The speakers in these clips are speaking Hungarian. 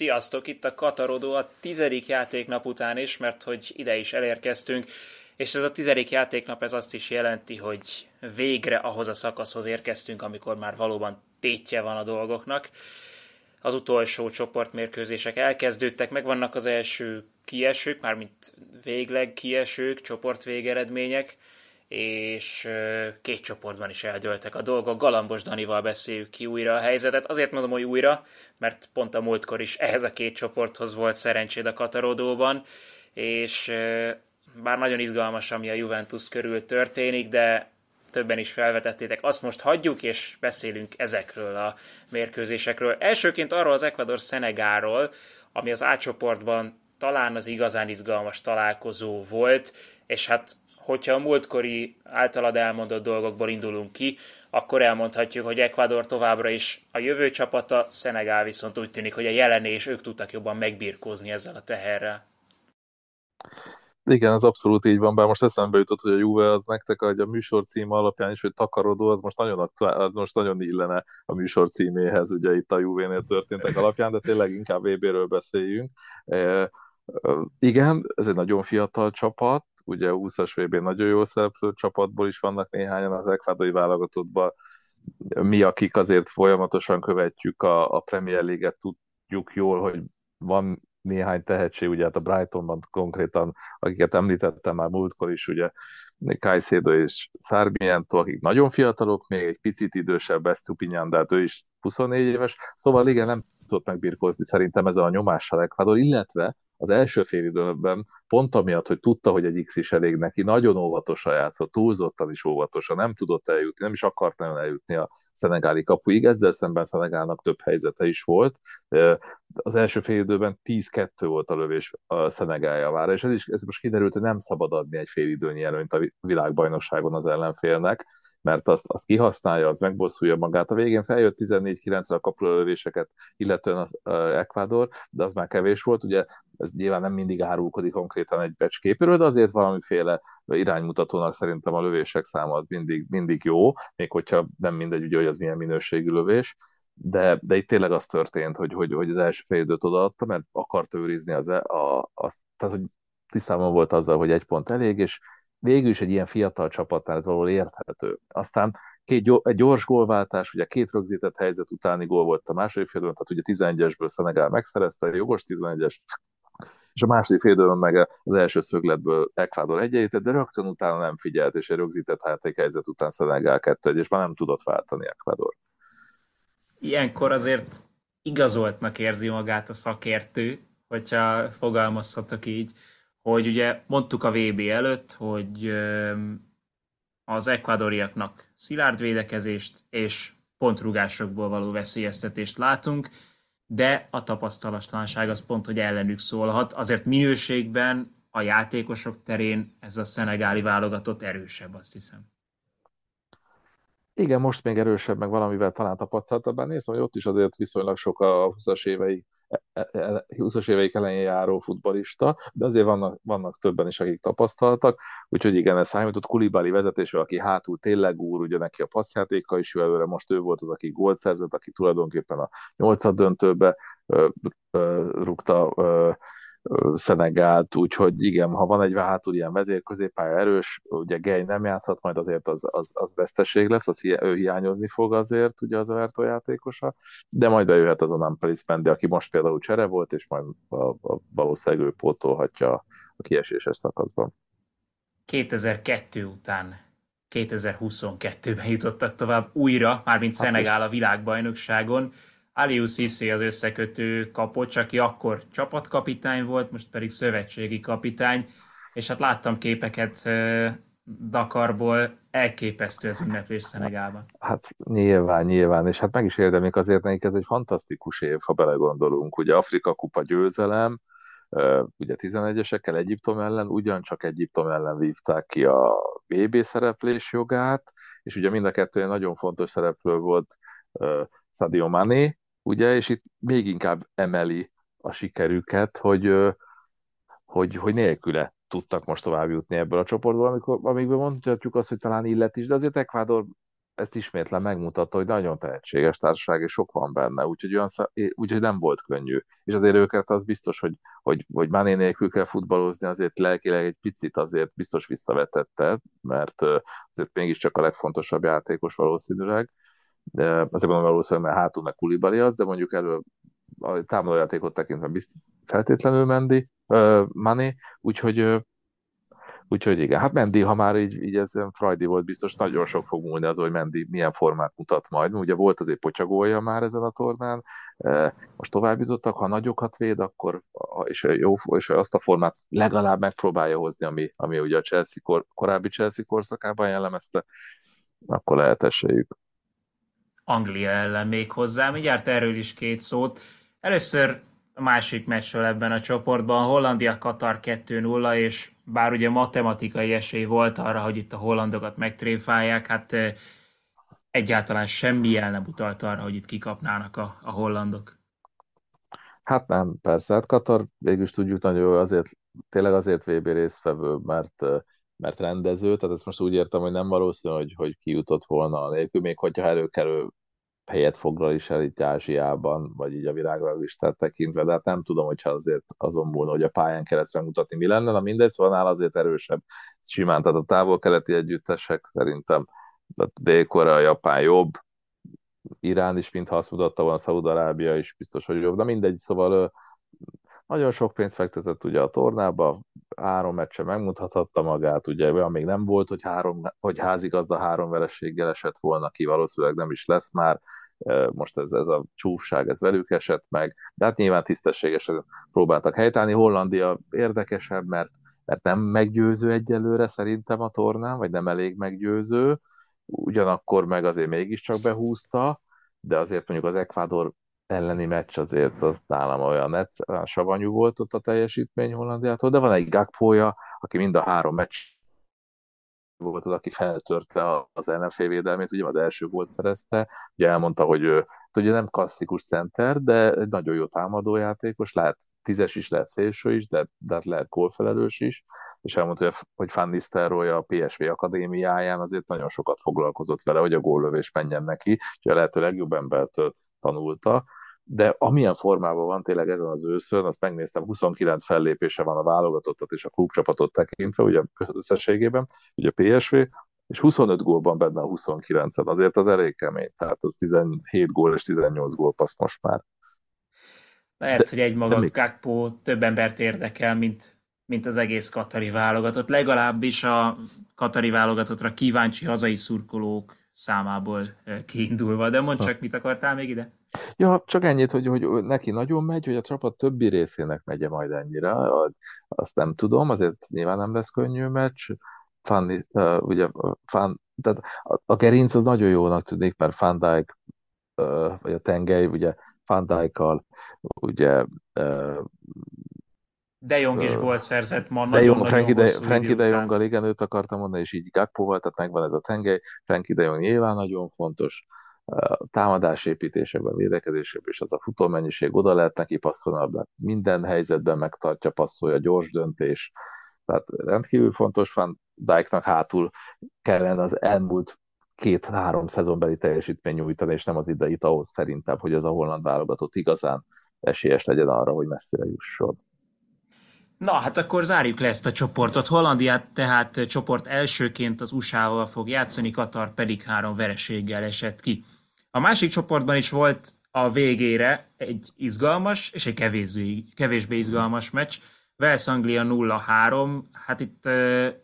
Sziasztok, itt a Katarodó a tizedik játéknap után is, mert hogy ide is elérkeztünk, és ez a tizedik játéknap ez azt is jelenti, hogy végre ahhoz a szakaszhoz érkeztünk, amikor már valóban tétje van a dolgoknak. Az utolsó csoportmérkőzések elkezdődtek, meg vannak az első kiesők, mármint végleg kiesők, csoportvégeredmények, és két csoportban is eldőltek a dolgok. Galambos Danival beszéljük ki újra a helyzetet. Azért mondom, hogy újra, mert pont a múltkor is ehhez a két csoporthoz volt szerencséd a Katarodóban, és bár nagyon izgalmas, ami a Juventus körül történik, de többen is felvetettétek, azt most hagyjuk, és beszélünk ezekről a mérkőzésekről. Elsőként arról az Ecuador Szenegáról, ami az A csoportban talán az igazán izgalmas találkozó volt, és hát hogyha a múltkori általad elmondott dolgokból indulunk ki, akkor elmondhatjuk, hogy Ecuador továbbra is a jövő csapata, Szenegál viszont úgy tűnik, hogy a jelené és ők tudtak jobban megbirkózni ezzel a teherrel. Igen, az abszolút így van, bár most eszembe jutott, hogy a Juve az nektek, hogy a műsor címe alapján is, hogy takarodó, az most nagyon, aktuál, az most nagyon illene a műsor címéhez, ugye itt a Juve-nél történtek alapján, de tényleg inkább VB-ről beszéljünk. E, igen, ez egy nagyon fiatal csapat, ugye a 20-as vb nagyon jó szereplő csapatból is vannak néhányan az ekvádori válogatottban, mi, akik azért folyamatosan követjük a, a Premier League-et, tudjuk jól, hogy van néhány tehetség, ugye hát a Brightonban konkrétan, akiket említettem már múltkor is, ugye Caicedo és Sarmiento, akik nagyon fiatalok, még egy picit idősebb Estupinyan, de hát ő is 24 éves, szóval igen, nem tudott megbirkózni szerintem ezzel a nyomással Ecuador, illetve az első fél időben pont amiatt, hogy tudta, hogy egy X is elég neki, nagyon óvatosan játszott, túlzottan is óvatosan, nem tudott eljutni, nem is akart nagyon eljutni a szenegáli kapuig, ezzel szemben Szenegálnak több helyzete is volt. Az első fél időben 10-2 volt a lövés a Szenegál javára, és ez, is, ez most kiderült, hogy nem szabad adni egy fél időnyi előnyt a világbajnokságon az ellenfélnek, mert azt, azt kihasználja, az megbosszulja magát. A végén feljött 14-9-re a kapulölövéseket, illetően az uh, Ecuador, de az már kevés volt. Ugye ez nyilván nem mindig árulkodik konkrétan egy becsképről, de azért valamiféle iránymutatónak szerintem a lövések száma az mindig, mindig jó, még hogyha nem mindegy, ugye, hogy az milyen minőségű lövés de, de itt tényleg az történt, hogy, hogy, hogy az első fél időt odaadta, mert akarta őrizni az, e, a, az, tehát hogy tisztában volt azzal, hogy egy pont elég, és végül is egy ilyen fiatal csapatnál ez valahol érthető. Aztán két, egy gyors gólváltás, ugye két rögzített helyzet utáni gól volt a második félidőn, tehát ugye 11-esből Szenegál megszerezte, jogos 11-es, és a második félidőn meg az első szögletből Ecuador egyenlített, de rögtön utána nem figyelt, és egy rögzített helyzet után Szenegál 2 és már nem tudott váltani Ecuador. Ilyenkor azért igazoltnak érzi magát a szakértő, hogyha fogalmazhatok így hogy ugye mondtuk a VB előtt, hogy az ekvadoriaknak szilárd védekezést és pontrugásokból való veszélyeztetést látunk, de a tapasztalatlanság az pont, hogy ellenük szólhat. Azért minőségben a játékosok terén ez a szenegáli válogatott erősebb, azt hiszem. Igen, most még erősebb, meg valamivel talán tapasztaltabb, bár néztem, hogy ott is azért viszonylag sok a 20-as évei 20-as éveik elején járó futbalista, de azért vannak, vannak többen is, akik tapasztaltak, úgyhogy igen, ez számított. Kulibali vezetésre, aki hátul tényleg úr, ugye neki a passzjátéka is jó előre, most ő volt az, aki gólt szerzett, aki tulajdonképpen a nyolcad döntőbe ö, ö, rúgta ö, Szenegált, úgyhogy igen, ha van egy hátul ilyen vezérközéppálya erős, ugye Gej nem játszhat, majd azért az, az, az veszteség lesz, az ő hiányozni fog azért, ugye az a Vertó játékosa, de majd bejöhet az a Nampelis Mendi, aki most például csere volt, és majd a, a valószínűleg ő pótolhatja a kieséses szakaszban. 2002 után 2022-ben jutottak tovább újra, mármint hát Szenegál a világbajnokságon. Aliou Sissi az összekötő kapocs, aki akkor csapatkapitány volt, most pedig szövetségi kapitány, és hát láttam képeket Dakarból, elképesztő az ünneplés Szenegálban. Hát nyilván, nyilván, és hát meg is érdemlik azért nekik ez egy fantasztikus év, ha belegondolunk. Ugye Afrika kupa győzelem, ugye 11-esekkel Egyiptom ellen, ugyancsak Egyiptom ellen vívták ki a VB szereplés jogát, és ugye mind a kettő nagyon fontos szereplő volt Sadio Mané, ugye, és itt még inkább emeli a sikerüket, hogy, hogy, hogy nélküle tudtak most tovább jutni ebből a csoportból, amikor, amikből mondhatjuk azt, hogy talán illet is, de azért Ecuador ezt ismétlen megmutatta, hogy nagyon tehetséges társaság, és sok van benne, úgyhogy, olyan, úgyhogy nem volt könnyű. És azért őket az biztos, hogy, hogy, hogy Mané nélkül kell futballozni, azért lelkileg egy picit azért biztos visszavetette, mert azért mégiscsak a legfontosabb játékos valószínűleg. Azért mondom valószínűleg, mert hátul meg Kulibali az, de mondjuk elő a támadójátékot tekintve bizt, feltétlenül Mendi, Mané, úgyhogy Úgyhogy igen, hát Mendi, ha már így, így ez Frajdi volt, biztos nagyon sok fog múlni az, hogy Mendi milyen formát mutat majd. Ugye volt azért potyagolja már ezen a tornán, most tovább jutottak, ha nagyokat véd, akkor és, jó, és azt a formát legalább megpróbálja hozni, ami, ami ugye a Chelsea kor, korábbi Chelsea korszakában jellemezte, akkor lehet esélyük. Anglia ellen még hozzá, mindjárt erről is két szót. Először a másik meccsről ebben a csoportban, Hollandia-Katar 2-0, és bár ugye matematikai esély volt arra, hogy itt a hollandokat megtréfálják, hát egyáltalán semmi jel nem utalt arra, hogy itt kikapnának a, a hollandok. Hát nem, persze, hát Katar végülis tudjuk nagyon jó, azért, tényleg azért VB résztvevő, mert, mert rendező, tehát ezt most úgy értem, hogy nem valószínű, hogy, hogy kijutott volna a nélkül, még hogyha előkerül helyet foglal is el itt Ázsiában, vagy így a világlistát tekintve, de hát nem tudom, hogyha azért azon múlna, hogy a pályán keresztre mutatni mi lenne, na mindegy, szóval nála azért erősebb simán, tehát a távol-keleti együttesek szerintem a Dél-Korea, Japán jobb, Irán is, mintha azt mutatta volna, Szaúd-Arábia is biztos, hogy jobb, de mindegy, szóval nagyon sok pénzt fektetett ugye a tornába, három meccsen megmutathatta magát, ugye olyan még nem volt, hogy, három, hogy házigazda három vereséggel esett volna ki, valószínűleg nem is lesz már, most ez, ez a csúfság, ez velük esett meg, de hát nyilván tisztességesen próbáltak helytállni. Hollandia érdekesebb, mert, mert nem meggyőző egyelőre szerintem a tornán, vagy nem elég meggyőző, ugyanakkor meg azért mégiscsak behúzta, de azért mondjuk az Ecuador elleni meccs azért az nálam olyan, olyan savanyú volt ott a teljesítmény Hollandiától, de van egy Gakpója, aki mind a három meccs volt az, aki feltörte az ellenfél védelmét, ugye az első gólt szerezte, ugye elmondta, hogy ő hát ugye nem klasszikus center, de egy nagyon jó támadójátékos, lehet tízes is, lehet szélső is, de, de hát lehet gólfelelős is, és elmondta, hogy, Van Nistelrooy a PSV akadémiáján azért nagyon sokat foglalkozott vele, hogy a góllövés menjen neki, hogy a lehető legjobb embertől tanulta, de amilyen formában van tényleg ezen az őszön, azt megnéztem, 29 fellépése van a válogatottat és a klubcsapatot tekintve, ugye összességében, ugye a PSV, és 25 gólban benne a 29 en azért az elég kemény, tehát az 17 gól és 18 passz most már. Lehet, de, hogy egy maga Gakpo több embert érdekel, mint, mint az egész katari válogatott. Legalábbis a katari válogatottra kíváncsi hazai szurkolók számából kiindulva. De mondd csak, mit akartál még ide? Ja, csak ennyit, hogy, hogy neki nagyon megy, hogy a csapat többi részének megye majd ennyire, azt nem tudom, azért nyilván nem lesz könnyű meccs. Fan, uh, ugye, fan, tehát a, a gerinc az nagyon jónak tűnik, mert Van Dijk, uh, vagy a tengely, ugye Van Dijk-kal, ugye uh, de Jong is volt szerzett ma, de Jong, Frankie de, Frankie de Jonggal, igen, őt akartam mondani, és így Gakpo tehát megvan ez a tengely. Frankie de Jong nyilván nagyon fontos támadásépítésekben, védekezésében, és az a futómennyiség, oda lehet neki passzolni, de minden helyzetben megtartja, passzolja, gyors döntés. Tehát rendkívül fontos Van Dijknak hátul kellene az elmúlt két-három szezonbeli teljesítmény nyújtani, és nem az ideit ahhoz szerintem, hogy ez a holland válogatott igazán esélyes legyen arra, hogy messzire jusson. Na, hát akkor zárjuk le ezt a csoportot. Hollandiát tehát csoport elsőként az USA-val fog játszani, Katar pedig három vereséggel esett ki. A másik csoportban is volt a végére egy izgalmas és egy kevésbé, kevésbé izgalmas meccs. Wales Anglia 0-3, hát itt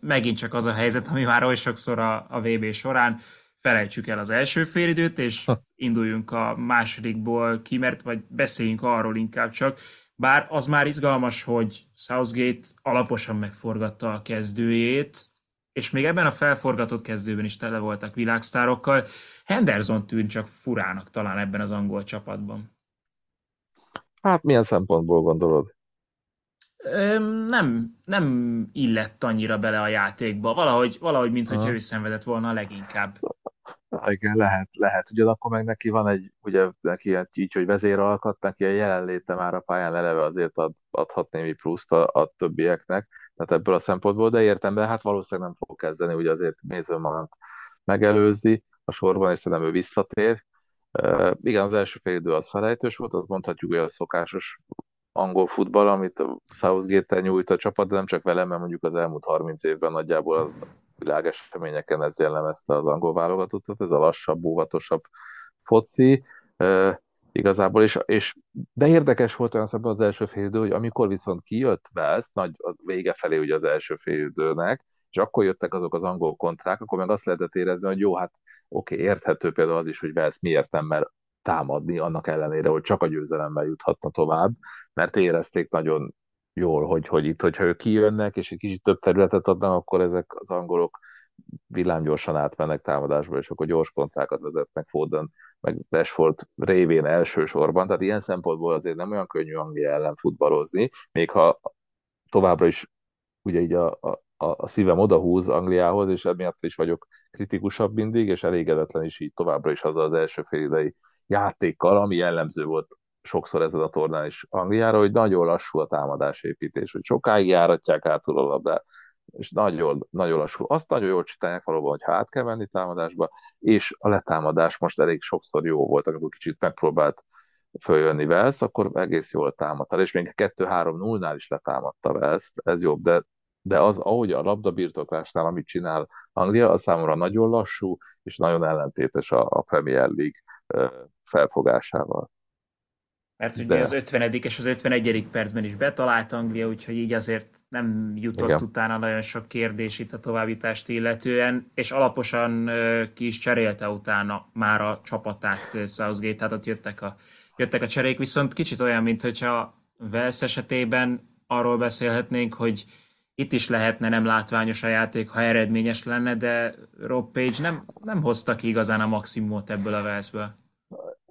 megint csak az a helyzet, ami már oly sokszor a, a VB során, felejtsük el az első félidőt, és induljunk a másodikból ki, mert vagy beszéljünk arról inkább csak, bár az már izgalmas, hogy Southgate alaposan megforgatta a kezdőjét, és még ebben a felforgatott kezdőben is tele voltak világsztárokkal. Henderson tűnt csak furának talán ebben az angol csapatban. Hát milyen szempontból gondolod? Nem, nem illett annyira bele a játékba. Valahogy, valahogy mint hogyha ő szenvedett volna a leginkább. Igen, lehet, lehet. Ugyanakkor meg neki van egy, ugye neki így, hogy vezéralkat, neki a jelenléte már a pályán eleve azért ad, adhat némi pluszt a, a többieknek tehát ebből a szempontból, de értem, de hát valószínűleg nem fog kezdeni, ugye azért Mason megelőzi, a sorban, és szerintem ő visszatér. Uh, igen, az első fél idő az felejtős volt, azt mondhatjuk, hogy a szokásos angol futball, amit a Southgate-tel nyújt a csapat, de nem csak velem, mert mondjuk az elmúlt 30 évben nagyjából a világeseményeken ez jellemezte az angol válogatottat, ez a lassabb, óvatosabb foci. Uh, igazából, és, és de érdekes volt olyan szemben az első fél idő, hogy amikor viszont kijött Wales, nagy a vége felé ugye az első fél időnek, és akkor jöttek azok az angol kontrák, akkor meg azt lehetett érezni, hogy jó, hát oké, okay, érthető például az is, hogy Wales miért nem mer támadni, annak ellenére, hogy csak a győzelemmel juthatna tovább, mert érezték nagyon jól, hogy, hogy itt, hogyha ők kijönnek, és egy kicsit több területet adnak, akkor ezek az angolok villámgyorsan átmennek támadásba, és akkor gyors kontrákat vezetnek Foden, meg Rashford révén elsősorban, tehát ilyen szempontból azért nem olyan könnyű Anglia ellen futballozni, még ha továbbra is ugye így a, a, a szívem odahúz Angliához, és emiatt is vagyok kritikusabb mindig, és elégedetlen is így továbbra is az az első félidei játékkal, ami jellemző volt sokszor ezen a tornán is Angliára, hogy nagyon lassú a támadásépítés, hogy sokáig járatják átul a labdát, és nagyon, nagyon lassú. Azt nagyon jól csinálják valóban, hogy át kell menni támadásba, és a letámadás most elég sokszor jó volt, amikor kicsit megpróbált följönni Velsz, akkor egész jól támadta, és még 2-3-0-nál is letámadta Velsz, ez jobb, de, de az, ahogy a labdabirtoklásnál, amit csinál Anglia, az számomra nagyon lassú, és nagyon ellentétes a, a Premier League felfogásával. Mert ugye De... az 50. és az 51. percben is betalált Anglia, úgyhogy így azért nem jutott Igen. utána nagyon sok kérdés itt a továbbítást illetően, és alaposan ki is cserélte utána már a csapatát Southgate, tehát jöttek a, jöttek a cserék, viszont kicsit olyan, mint hogyha Vels esetében arról beszélhetnénk, hogy itt is lehetne nem látványos a játék, ha eredményes lenne, de Rob Page nem, nem hozta ki igazán a maximumot ebből a Velszből.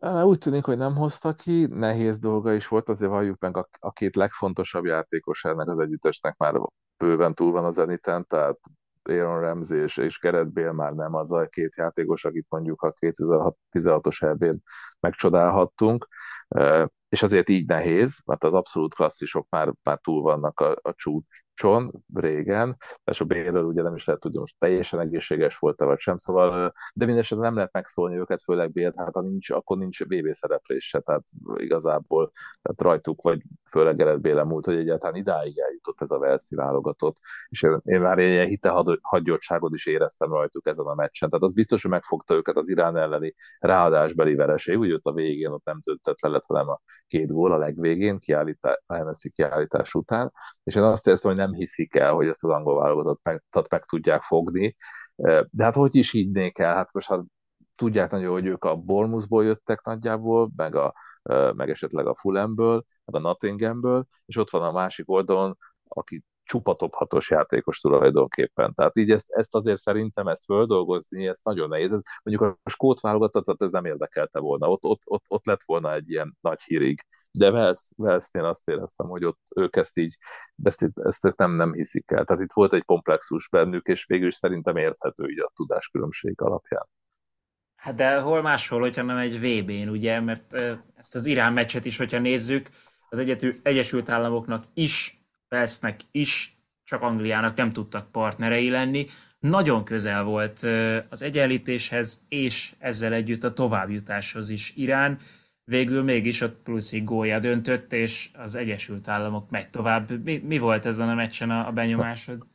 Úgy tűnik, hogy nem hozta ki, nehéz dolga is volt, azért valljuk meg a, két legfontosabb játékos ennek az együttesnek már bőven túl van a zeniten, tehát Aaron Ramsey és, és Gerett Bale már nem az a két játékos, akit mondjuk a 2016-os eb megcsodálhattunk és azért így nehéz, mert az abszolút klasszisok már, már túl vannak a, a csúcson régen, és a Bélről ugye nem is lehet tudni, most teljesen egészséges volt-e vagy sem, szóval, de mindesetre nem lehet megszólni őket, főleg Bélt, hát ha nincs, akkor nincs VB szereplés tehát igazából tehát rajtuk, vagy főleg Gerett Béle múlt, hogy egyáltalán idáig eljutott ez a Velszi válogatott, és én, én már ilyen hite hagyjottságot is éreztem rajtuk ezen a meccsen, tehát az biztos, hogy megfogta őket az Irán elleni ráadásbeli vereség, úgy ott a végén ott nem töltött le lett, hanem a két gól a legvégén, kiállítás, Hennessy kiállítás után, és én azt éreztem, hogy nem hiszik el, hogy ezt az angol válogatott meg, meg tudják fogni, de hát hogy is higgynék el, hát most hát tudják nagyon, hogy ők a Bournemouthból jöttek nagyjából, meg, a, meg esetleg a Fulhamből, meg a Nottinghamből, és ott van a másik oldalon, aki csupa top hatos játékos tulajdonképpen. Tehát így ezt, ezt azért szerintem ezt földolgozni, ezt nagyon nehéz. Ez, mondjuk a skót válogatottat ez nem érdekelte volna, ott, ott, ott, ott lett volna egy ilyen nagy hírig. De Wales, Wales-nél azt éreztem, hogy ott ők ezt így, ezt, ezt nem, nem hiszik el. Tehát itt volt egy komplexus bennük, és végül is szerintem érthető így a tudáskülönbség alapján. Hát de hol máshol, hogyha nem egy VB-n, ugye, mert ezt az Irán meccset is, hogyha nézzük, az Egyesült Államoknak is Vesznek is, csak Angliának nem tudtak partnerei lenni. Nagyon közel volt az egyenlítéshez, és ezzel együtt a továbbjutáshoz is Irán. Végül mégis ott pluszig gólya döntött, és az Egyesült Államok megy tovább. Mi, mi volt ezen a meccsen a, a benyomásod?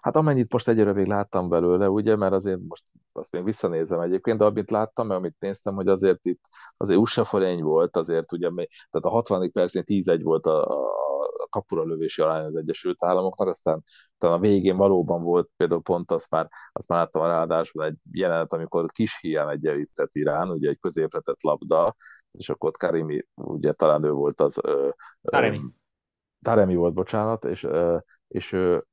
Hát amennyit most egyre még láttam belőle, ugye, mert azért most azt még visszanézem egyébként, de amit láttam, mert amit néztem, hogy azért itt azért USA forény volt, azért ugye, tehát a 60. percnél 10-1 volt a, a kapura lövési arány az Egyesült Államoknak, aztán a végén valóban volt például pont azt már, azt már láttam a ráadásban egy jelenet, amikor kis hiány egyenlített Irán, ugye egy középre tett labda, és akkor ott Karimi, ugye talán ő volt az... Taremi. Taremi volt, bocsánat, és, és ő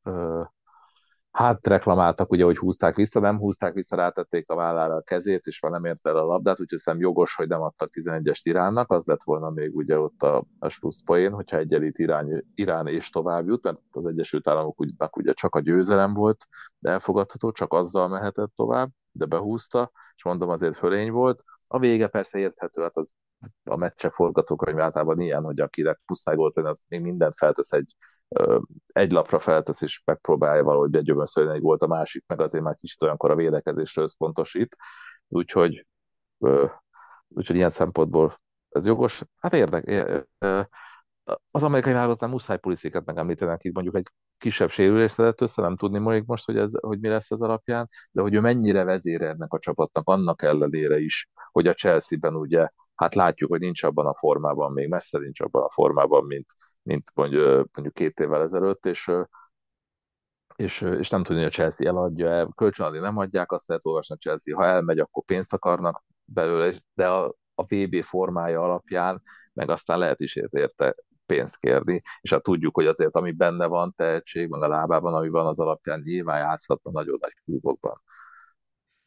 hát reklamáltak, ugye, hogy húzták vissza, nem húzták vissza, rátették a vállára a kezét, és már nem érte el a labdát, úgyhogy szerintem jogos, hogy nem adtak 11-est Iránnak, az lett volna még ugye ott a, a slusz poén, hogyha egyenlít Irán, Irán és tovább jut, mert az Egyesült Államok ugye csak a győzelem volt, de elfogadható, csak azzal mehetett tovább, de behúzta, és mondom azért fölény volt. A vége persze érthető, hát az a meccsek forgatókönyv általában ilyen, hogy akinek pusztály volt, az még mindent feltesz egy egy lapra feltesz, és megpróbálja valahogy begyömöszölni egy volt a másik, meg azért már kicsit olyankor a védekezésre összpontosít. Úgyhogy, úgyhogy ilyen szempontból ez jogos. Hát érdek, az amerikai válogatottan muszáj pulisziket megemlíteni, akik mondjuk egy kisebb sérülés szedett össze, nem tudni még most, hogy, ez, hogy mi lesz ez alapján, de hogy ő mennyire vezére ennek a csapatnak, annak ellenére is, hogy a Chelsea-ben ugye, hát látjuk, hogy nincs abban a formában, még messze nincs abban a formában, mint, mint mondjuk, két évvel ezelőtt, és, és, és nem tudni, hogy a Chelsea eladja el, kölcsönadni nem adják, azt lehet olvasni a Chelsea, ha elmegy, akkor pénzt akarnak belőle, de a, a VB formája alapján meg aztán lehet is érte pénzt kérni, és hát tudjuk, hogy azért ami benne van, tehetség, meg a lábában, ami van, az alapján nyilván játszhatna nagyon nagy klubokban.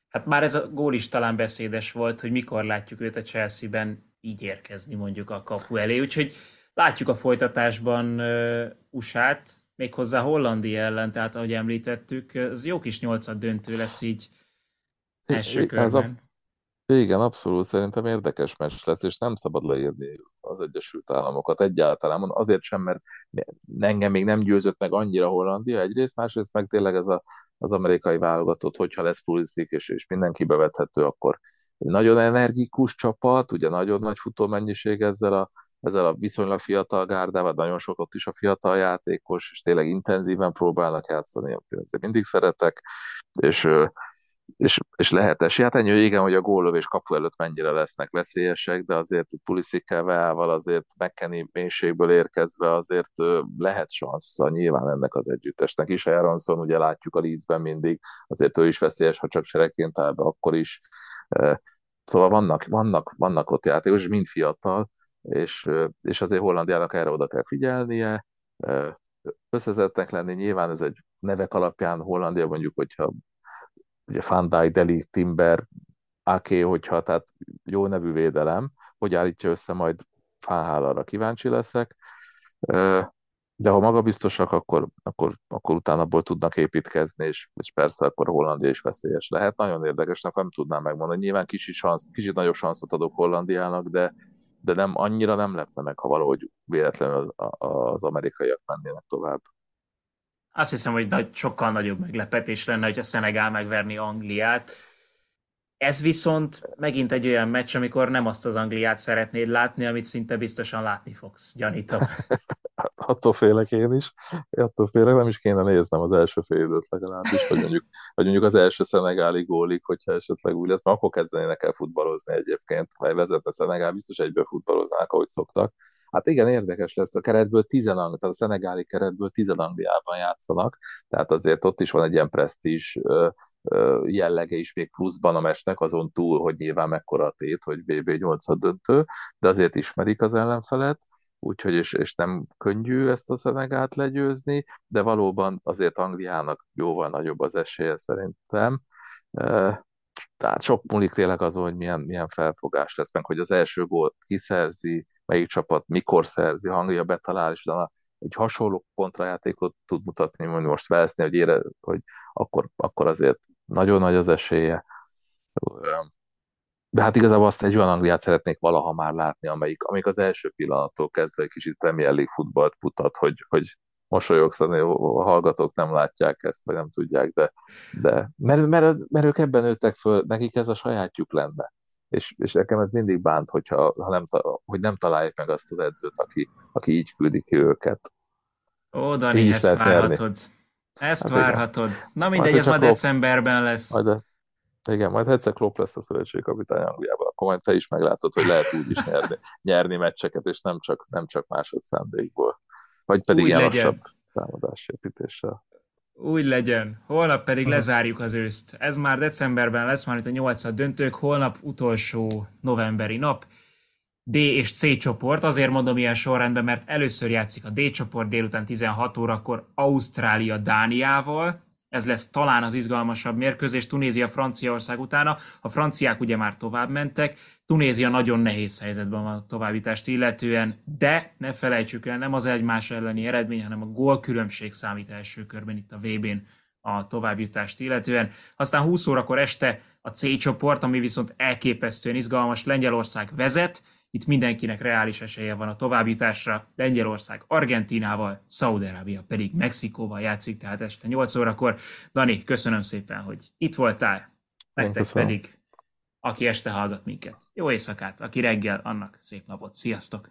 Hát már ez a gól is talán beszédes volt, hogy mikor látjuk őt a Chelsea-ben így érkezni mondjuk a kapu elé, úgyhogy látjuk a folytatásban USA-t, méghozzá Hollandia ellen, tehát ahogy említettük, ez jó kis nyolcad döntő lesz így első körben. A, igen, abszolút szerintem érdekes meccs lesz, és nem szabad leírni az Egyesült Államokat egyáltalán. Azért sem, mert engem még nem győzött meg annyira Hollandia egyrészt, másrészt meg tényleg ez a, az amerikai válogatott, hogyha lesz Pulisic, és, és mindenki bevethető, akkor nagyon energikus csapat, ugye nagyon nagy futómennyiség ezzel a, ezzel a viszonylag fiatal gárdával, nagyon sok ott is a fiatal játékos, és tényleg intenzíven próbálnak játszani, amit mindig szeretek, és és, és lehet esély. Hát ennyi, igen, hogy a góllövés kapu előtt mennyire lesznek veszélyesek, de azért Puliszikával azért megkeni mélységből érkezve azért lehet sansza nyilván ennek az együttesnek is. Aronson ugye látjuk a Leedsben mindig, azért ő is veszélyes, ha csak seregként áll akkor is. Szóval vannak, vannak, vannak ott játékos, mind fiatal, és, és azért Hollandiának erre oda kell figyelnie, összezettek lenni, nyilván ez egy nevek alapján Hollandia mondjuk, hogyha ugye Van Dijk, Deli, Timber, Ake, hogyha tehát jó nevű védelem, hogy állítja össze majd Fánhálára kíváncsi leszek, de ha magabiztosak, akkor, akkor, akkor utána abból tudnak építkezni, és, és persze akkor Hollandia is veszélyes lehet. Nagyon érdekesnek nem tudnám megmondani. Nyilván kicsit, szansz, kicsit nagyobb sanszot adok Hollandiának, de, de nem annyira nem lepne meg, ha valahogy véletlenül az amerikaiak mennének tovább. Azt hiszem, hogy nagy, sokkal nagyobb meglepetés lenne, hogy a Szenegál megverni Angliát. Ez viszont megint egy olyan meccs, amikor nem azt az Angliát szeretnéd látni, amit szinte biztosan látni fogsz, gyanítom. Attól félek én is. Attól félek, nem is kéne néznem az első fél időt legalábbis, vagy mondjuk, vagy mondjuk az első szenegáli gólik, hogyha esetleg úgy lesz, mert akkor kezdenének el futballozni egyébként, ha vezetne Szenegál, biztos egyből futballoznák, ahogy szoktak Hát igen, érdekes lesz a keretből, tizen, tehát a szenegáli keretből tizen Angliában játszanak, tehát azért ott is van egy ilyen presztízs jellege is még pluszban a mesnek, azon túl, hogy nyilván mekkora a tét, hogy VB 8 döntő, de azért ismerik az ellenfelet, úgyhogy és, és nem könnyű ezt a Szenegát legyőzni, de valóban azért Angliának jóval nagyobb az esélye szerintem. Tehát sok múlik tényleg azon, hogy milyen, milyen felfogás lesz, meg hogy az első gólt kiszerzi, melyik csapat mikor szerzi, hangja betalál, és utána egy hasonló kontrajátékot tud mutatni, mondjuk most veszni, hogy, ére, hogy akkor, akkor azért nagyon nagy az esélye. De hát igazából azt egy olyan Angliát szeretnék valaha már látni, amelyik, amelyik az első pillanattól kezdve egy kicsit Premier League futballt mutat, hogy, hogy mosolyogsz, a hallgatók nem látják ezt, vagy nem tudják, de, de mert, mert, mert ők ebben nőttek föl, nekik ez a sajátjuk lenne. És, és nekem ez mindig bánt, hogyha, ha nem, hogy nem találják meg azt az edzőt, aki, aki így küldi ki őket. Ó, Dani, így ezt várhatod. Nyerni. Ezt hát várhatod. Igen. Na mindegy, ez ma decemberben lesz. Majd, igen, majd egyszer Klopp lesz a szövetségkapitány Angliában, akkor majd te is meglátod, hogy lehet úgy is nyerni, nyerni meccseket, és nem csak, nem csak másodszándékból. Vagy pedig ilyen lassabb támadásépítéssel. Úgy legyen. Holnap pedig uh-huh. lezárjuk az őszt. Ez már decemberben lesz, már itt a nyolcad döntők, holnap utolsó novemberi nap. D és C csoport, azért mondom ilyen sorrendben, mert először játszik a D csoport délután 16 órakor Ausztrália Dániával, ez lesz talán az izgalmasabb mérkőzés, Tunézia Franciaország utána. A franciák ugye már tovább mentek, Tunézia nagyon nehéz helyzetben van a továbbítást illetően, de ne felejtsük el, nem az egymás elleni eredmény, hanem a gól különbség számít első körben itt a VB-n a továbbjutást illetően. Aztán 20 órakor este a C csoport, ami viszont elképesztően izgalmas, Lengyelország vezet, Itt mindenkinek reális esélye van a továbbjutásra. Lengyelország Argentinával, Szaudarábia pedig Mexikóval játszik, tehát este 8 órakor. Dani, köszönöm szépen, hogy itt voltál. Nektek pedig, aki este hallgat minket. Jó éjszakát, aki reggel, annak szép napot. Sziasztok!